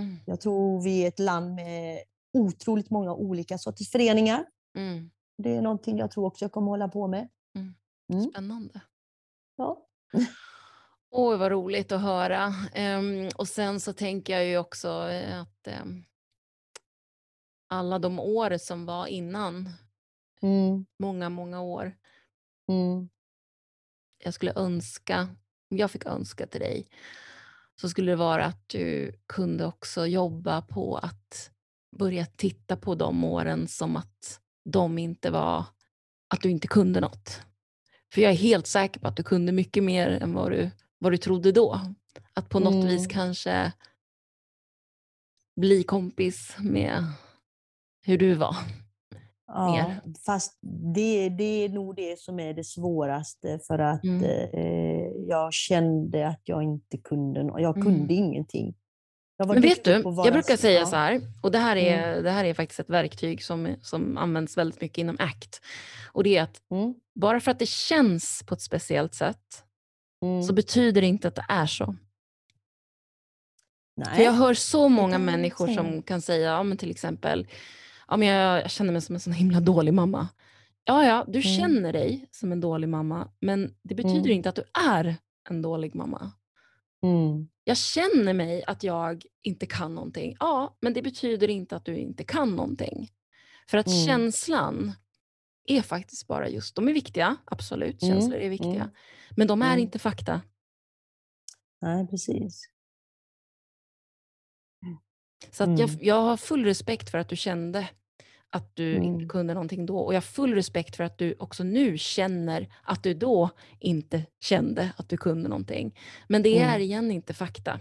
Mm. Jag tror vi är ett land med otroligt många olika sorters föreningar. Mm. Det är någonting jag tror också jag kommer hålla på med. Mm. mm. Spännande. Ja. [laughs] Oj, vad roligt att höra. Um, och sen så tänker jag ju också eh, att um, alla de år som var innan, mm. många, många år. Mm. Jag skulle önska, om jag fick önska till dig, så skulle det vara att du kunde också jobba på att börja titta på de åren som att de inte var, att du inte kunde något. För jag är helt säker på att du kunde mycket mer än vad du vad du trodde då. Att på något mm. vis kanske bli kompis med hur du var. Ja, mer. fast det, det är nog det som är det svåraste för att mm. eh, jag kände att jag inte kunde, jag kunde mm. ingenting. Men vet du, jag brukar säga ja. så här, och det här, är, mm. det här är faktiskt ett verktyg som, som används väldigt mycket inom ACT. Och det är att mm. bara för att det känns på ett speciellt sätt mm. så betyder det inte att det är så. Nej. För jag hör så många människor som kan säga, ja, men till exempel, ja, men jag, jag känner mig som en sån himla dålig mamma. Ja, ja, du mm. känner dig som en dålig mamma, men det betyder mm. inte att du är en dålig mamma. Mm. Jag känner mig att jag inte kan någonting. Ja, men det betyder inte att du inte kan någonting. För att mm. känslan är faktiskt bara just, de är viktiga, absolut, mm, känslor är viktiga, mm. men de är mm. inte fakta. Nej, precis. Så att jag, mm. jag har full respekt för att du kände att du inte mm. kunde någonting då. Och jag har full respekt för att du också nu känner att du då inte kände att du kunde någonting. Men det är igen inte fakta.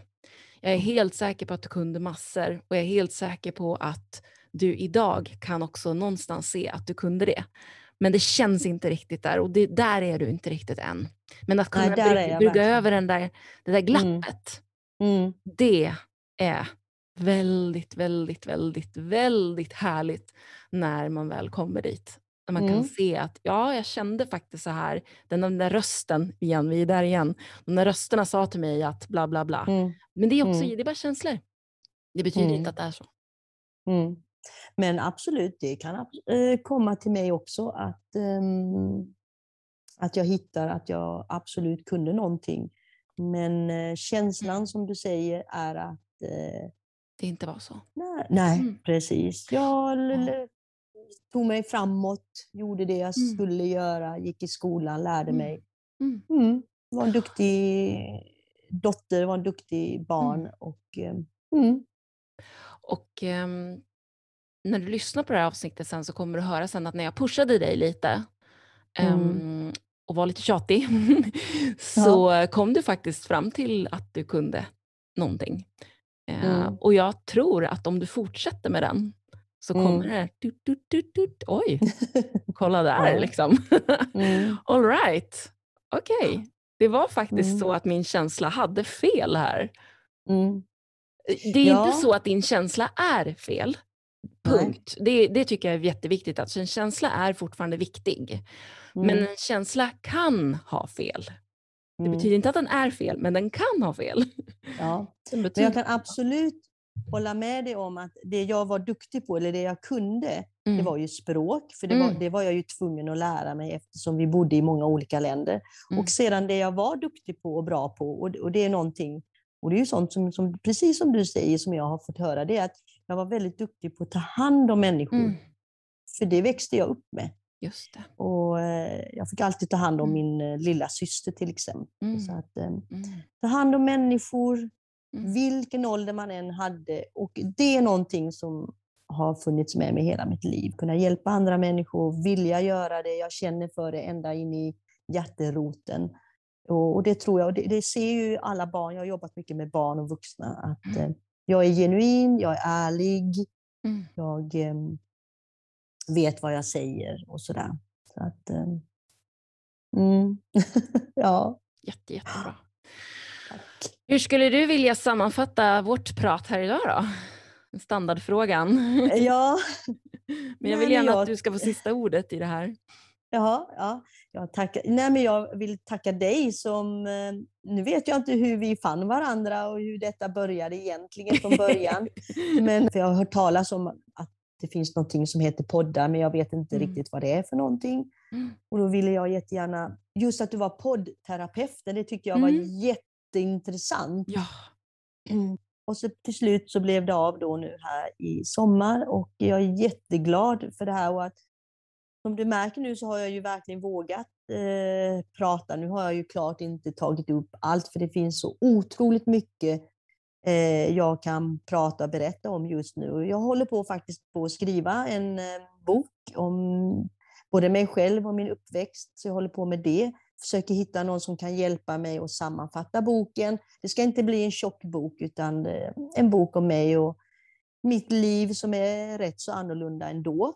Jag är helt säker på att du kunde massor och jag är helt säker på att du idag kan också någonstans se att du kunde det. Men det känns inte riktigt där och det, där är du inte riktigt än. Men att kunna Nej, brygga över den där, det där mm. glappet, mm. Mm. det är väldigt, väldigt, väldigt, väldigt härligt när man väl kommer dit. När man mm. kan se att ja, jag kände faktiskt så här, den, den där rösten igen, vi är där igen, de där rösterna sa till mig att bla bla bla. Mm. Men det är också, mm. det är bara känslor. Det betyder inte mm. att det är så. Mm. Men absolut, det kan äh, komma till mig också att, ähm, att jag hittar att jag absolut kunde någonting. Men känslan mm. som du säger är att äh, det inte var så. Nej, nej mm. precis. Jag ja. tog mig framåt, gjorde det jag mm. skulle göra, gick i skolan, lärde mm. mig. Mm. mm. Var en duktig dotter, var en duktig barn. Mm. Och, mm. och um, när du lyssnar på det här avsnittet sen så kommer du höra sen att när jag pushade dig lite um, och var lite tjatig [laughs] så ja. kom du faktiskt fram till att du kunde någonting. Eh, mm. Och jag tror att om du fortsätter med den så kommer mm. det du, du, du, du, oj, [laughs] kolla där liksom. [laughs] mm. All right, okej. Okay. Det var faktiskt mm. så att min känsla hade fel här. Mm. Det är ja. inte så att din känsla är fel. Punkt. Det, det, tycker jag är jätteviktigt. Alltså en känsla är fortfarande viktig. Men mm. en känsla kan ha fel. Det mm. betyder inte att den är fel, men den kan ha fel. Ja. [laughs] Men jag kan absolut hålla med dig om att det jag var duktig på, eller det jag kunde, mm. det var ju språk. För det var, mm. det var jag ju tvungen att lära mig eftersom vi bodde i många olika länder. Mm. Och sedan det jag var duktig på och bra på, och, och det är någonting, och det är ju sånt som, som, precis som du säger, som jag har fått höra, det är att jag var väldigt duktig på att ta hand om människor. Mm. För det växte jag upp med. Just det. Och eh, jag fick alltid ta hand om mm. min eh, lilla syster till exempel. Mm. Så att, eh, mm. Ta hand om människor, mm. vilken ålder man än hade. Och det är någonting som har funnits med mig hela mitt liv. Kunna hjälpa andra människor, vilja göra det. Jag känner för det ända in i hjärteroten. Och, och det tror jag, och det, det, ser ju alla barn, jag har jobbat mycket med barn och vuxna, att mm. Jag är genuin, jag är ärlig, mm. jag vet vad jag säger och sådär. Så att, eh, mm. [laughs] ja. Jätte, jättebra. Tack. Hur skulle du vilja sammanfatta vårt prat här idag då? Standardfrågan. [laughs] Ja. men jag vill gärna jag... att du ska få sista ordet i det här. Ja, ja. Jag, tackar. Nej, men jag vill tacka dig som... Nu vet jag inte hur vi fann varandra och hur detta började egentligen från början. [laughs] men jag har hört talas om att det finns någonting som heter poddar, men jag vet inte mm. riktigt vad det är för någonting. Mm. Och då ville jag jättegärna, just att du var poddterapeuten, det tyckte jag mm. var jätteintressant. Ja. [clears throat] Och så till slut så blev det av då nu här i sommar och jag är jätteglad för det här. Och att, som du märker nu så har jag ju verkligen vågat eh, prata. Nu har jag ju klart inte tagit upp allt för det finns så otroligt mycket Eh, jag kan prata och berätta om just nu. Jag håller på faktiskt på att skriva en eh, bok om både mig själv och min uppväxt, så jag håller på med det. Försöker hitta någon som kan hjälpa mig att sammanfatta boken. Det ska inte bli en tjock bok, utan eh, en bok om mig och mitt liv som är rätt så annorlunda ändå.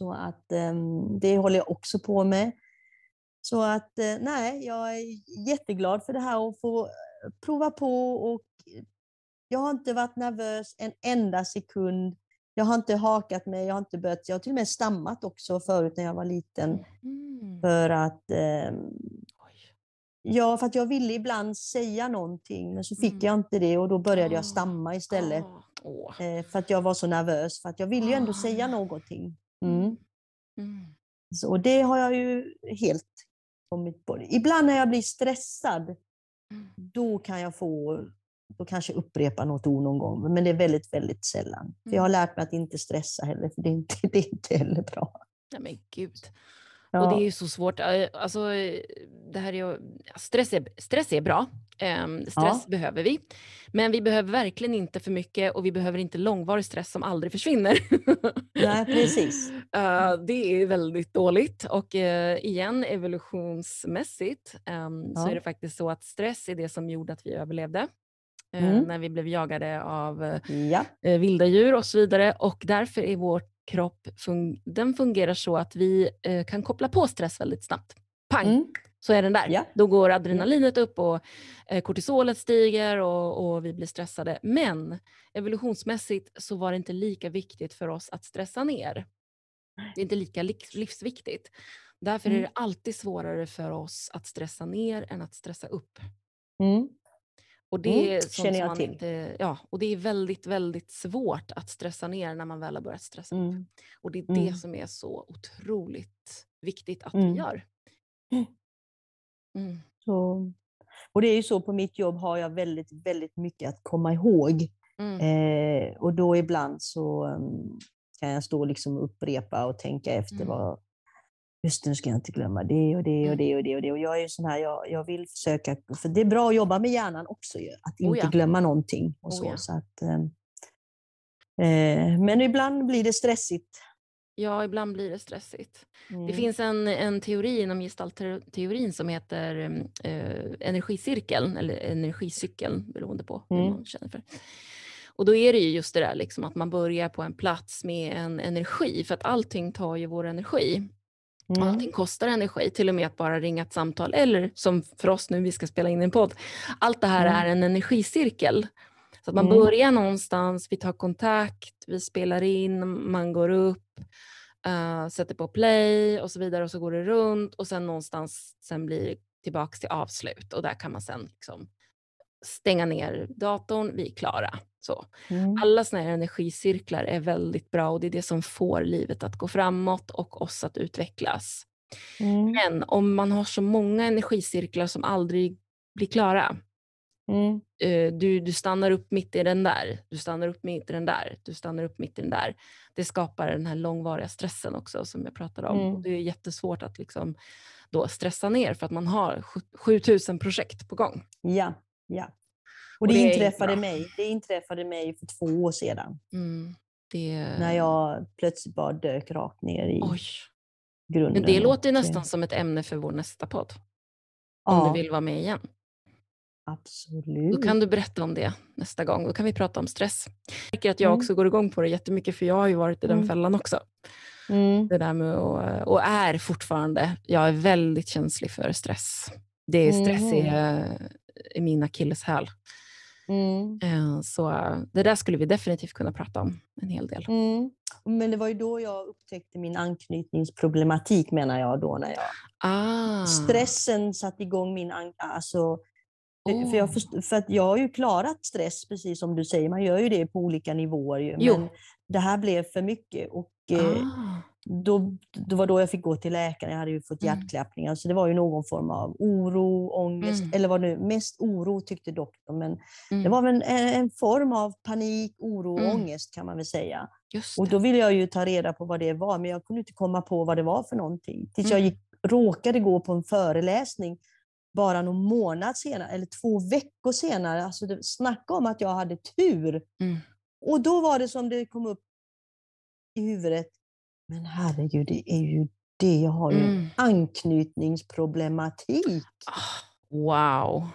Så att det håller jag också på med. Så att nej, jag är jätteglad för det här att få prova på och jag har inte varit nervös en enda sekund. Jag har inte hakat mig, jag har inte börjat, jag har till och med stammat också förut när jag var liten. Mm. För att eh, Ja, för att jag ville ibland säga någonting, men så fick mm. jag inte det och då började jag stamma istället. Oh. för att jag var så nervös, för att jag ville ju ändå säga någonting. Mm. Mm. mm. Så det har jag ju helt kommit på. Ibland när jag blir stressad, då kan jag få, då kanske upprepa något ord någon gång, men det är väldigt, väldigt sällan. För jag har mm. lärt mig att inte stressa heller, för det är inte, [laughs] det är inte heller bra. Nej, gud. Ja. Och det är ju så svårt. Eh, alltså, det här är stress, är, stress är bra. Um, stress ja. behöver vi. Men vi behöver verkligen inte för mycket och vi behöver inte långvarig stress som aldrig försvinner. [laughs] Nej, precis. Uh, det är väldigt dåligt och uh, igen evolutionsmässigt um, ja. så är det faktiskt så att stress är det som gjorde att vi överlevde. Mm. när vi blev jagade av ja. vilda djur och så vidare och därför är vår kropp fun den fungerar så att vi kan koppla på stress väldigt snabbt. Pang! Mm så är den där. Ja. Då går adrenalinet upp och eh, kortisolet stiger och, och, vi blir stressade. Men evolutionsmässigt så var det inte lika viktigt för oss att stressa ner. Det är inte lika livsviktigt. Därför mm. är det alltid svårare för oss att stressa ner än att stressa upp. Mm. Och det, mm, är känner jag till. Inte, ja, och det är väldigt, väldigt svårt att stressa ner när man väl har börjat stressa upp. Mm. Och det är det mm. som är så otroligt viktigt att vi mm. gör. Mm. Så, och det är ju så, på mitt jobb har jag väldigt, väldigt mycket att komma ihåg. Eh, och då ibland så um, kan jag stå och liksom upprepa och tänka efter vad, just nu ska jag inte glömma det och det och mm. det och det och det. Och jag är ju sån här, jag, jag vill försöka, för det är bra att jobba med hjärnan också att inte oh ja. glömma någonting. Och så, oh ja. så att, ehm, eh, men ibland blir det stressigt Ja, ibland blir det stressigt. Mm. Det finns en, en teori inom gestaltteorin som heter eh, energicirkeln, eller energicykeln beroende på mm. hur man känner för. Och då är det ju just det där liksom, att man börjar på en plats med en energi, för att allting tar ju vår energi. Mm. Allting kostar energi, till och med att bara ringa ett samtal eller som för oss nu, vi ska spela in en podd. Allt det här mm. är en energicirkel. Så att man mm. börjar någonstans, vi tar kontakt, vi spelar in, man går upp, uh, sätter på play och så vidare och så går det runt och sen någonstans sen blir det tillbaka till avslut och där kan man sen liksom stänga ner datorn, vi är klara. Så. Mm. Alla såna här energicirklar är väldigt bra och det är det som får livet att gå framåt och oss att utvecklas. Mm. Men om man har så många energicirklar som aldrig blir klara, Mm. Eh, du, du stannar upp mitt i den där, du stannar upp mitt i den där, du stannar upp mitt i den där. Det skapar den här långvariga stressen också som jag pratade om. Mm. Och det är jättesvårt att liksom då stressa ner för att man har 7000 projekt på gång. Ja, ja. Och, och det, det, inträffade mig, det inträffade mig för två år sedan. Mm, det... När jag plötsligt bara dök rakt ner i Oj. grunden. Men det låter nästan som ett ämne för vår nästa podd. Om ja. du vill vara med igen. Absolut. Då kan du berätta om det nästa gång. Då kan vi prata om stress. Jag tycker att jag mm. också går igång på det jättemycket för jag har ju varit i den mm. fällan också. Mm. Det där med att, och är fortfarande, jag är väldigt känslig för stress. Det är stress mm. är, är min akilleshäl. Mm. Eh, så det där skulle vi definitivt kunna prata om en hel del. Mm. Men det var ju då jag upptäckte min anknytningsproblematik menar jag då när jag ah. stressen satte igång min, alltså Oh. För, jag först, för att jag har ju klarat stress, precis som du säger, man gör ju det på olika nivåer. Ju, men det här blev för mycket. Och, eh, ah. Då, det var då jag fick gå till läkaren, jag hade ju fått mm. hjärtklappningar. Så det var ju någon form av oro, ångest, mm. eller vad nu, mest oro tyckte doktorn. Men mm. det var en, en, form av panik, oro och mm. ångest kan man väl säga. Och då ville jag ju ta reda på vad det var, men jag kunde inte komma på vad det var för någonting. Tills jag mm. gick, råkade gå på en föreläsning bara någon månad senare, eller två veckor senare. Alltså det, snacka om att jag hade tur! Mm. Och då var det som det kom upp i huvudet. Men herregud, det är ju det. Jag har ju mm. anknytningsproblematik. Ah, wow!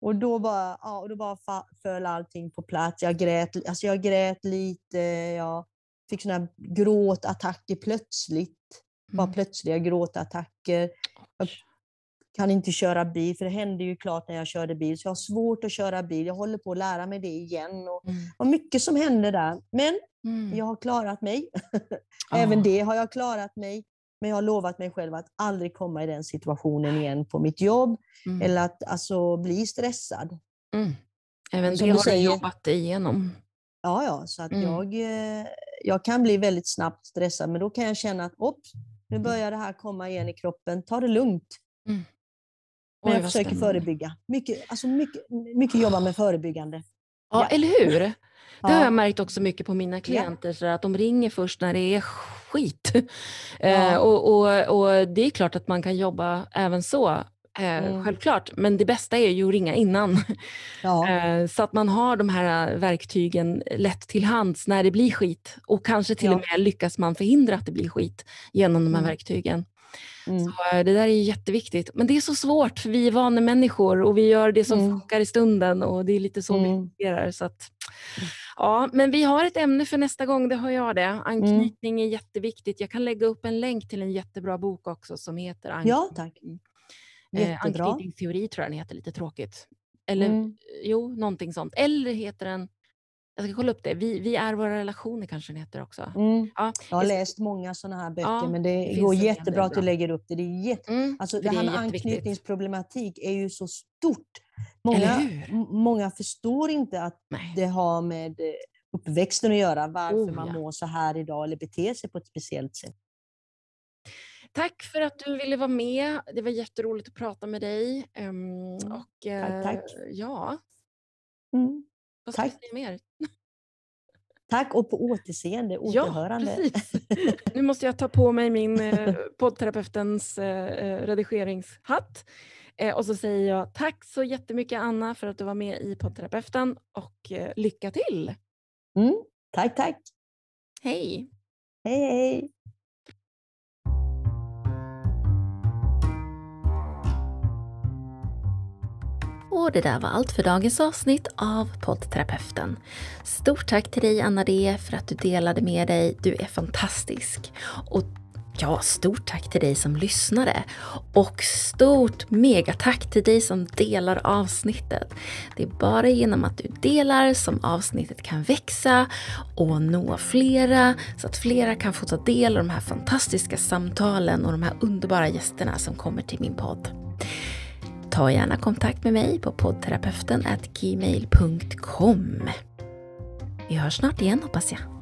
Och då bara, ja, och då bara föll allting på plats. Jag grät, alltså jag grät lite, jag fick såna gråtattacker plötsligt. Mm. Bara plötsliga gråtattacker. Jag kan inte köra bil, för det hände ju klart när jag körde bil. Så jag har svårt att köra bil. Jag håller på att lära mig det igen. Och, mm. och mycket som händer där. Men mm. jag har klarat mig. [laughs] Även ah. det har jag klarat mig. Men jag har lovat mig själv att aldrig komma i den situationen igen på mitt jobb. Mm. Eller att alltså, bli stressad. Mm. Även det har säger, du jobbat igenom. Ja, ja. Så att mm. jag, eh, jag kan bli väldigt snabbt stressad. Men då kan jag känna att nu mm. börjar det här komma igen i kroppen. Ta det lugnt. Mm. Men jag försöker spännande. förebygga. Mycket, alltså mycket, mycket jobba med förebyggande. Ja, eller hur? [laughs] Det har jag märkt också mycket på mina klienter, så att de ringer först när det är skit. [laughs] Eh, och, och, och, det är klart att man kan jobba även så, eh, mm. självklart. Men det bästa är ju att ringa innan. [laughs] Ja. Eh, så att man har de här verktygen lätt till hands när det blir skit. Och kanske till ja. och med lyckas man förhindra att det blir skit genom de här mm. verktygen. Mm. Så eh, det där är jätteviktigt. Men det är så svårt för vi är vanemänniskor och vi gör det som mm. funkar i stunden och det är lite så mm. vi fungerar. Så att, ja, men vi har ett ämne för nästa gång, det har jag det. Anknytning mm. är jätteviktigt. Jag kan lägga upp en länk till en jättebra bok också som heter Anknytning. Ja, tack. Eh, anknytningsteori tror jag den heter, lite tråkigt. Eller mm. jo, någonting sånt. Eller heter den jag ska kolla upp det. Vi, vi är våra relationer kanske den heter också. Mm. Ja, jag har läst många sådana här böcker, ja, men det, går jättebra att du lägger upp det. Det, är jätte... mm, alltså, det, det här med anknytningsproblematik är ju så stort. Många, många förstår inte att Nej. det har med eh, uppväxten att göra, varför oh, man ja. mår så här idag eller beter sig på ett speciellt sätt. Tack för att du ville vara med. Det var jätteroligt att prata med dig. Um, och, tack, tack. Eh, ja. Mm. Vad ska Tack. jag säga mer? Tack och på återseende, [laughs] återhörande. Ja, precis. [laughs] Nu måste jag ta på mig min eh, poddterapeutens eh, eh, redigeringshatt. Eh, och så säger jag tack så jättemycket Anna för att du var med i poddterapeuten och lycka till! Mm, tack, tack! Hej! Hej, hej! Och det där var allt för dagens avsnitt av poddterapeuten. Stort tack till dig Anna D för att du delade med dig. Du är fantastisk. Och ja, stort tack till dig som lyssnade. Och stort megatack till dig som delar avsnittet. Det är bara genom att du delar som avsnittet kan växa och nå flera så att flera kan få ta del av de här fantastiska samtalen och de här underbara gästerna som kommer till min podd. Ta gärna kontakt med mig på poddterapeuten gmail.com. Vi hörs snart igen hoppas jag.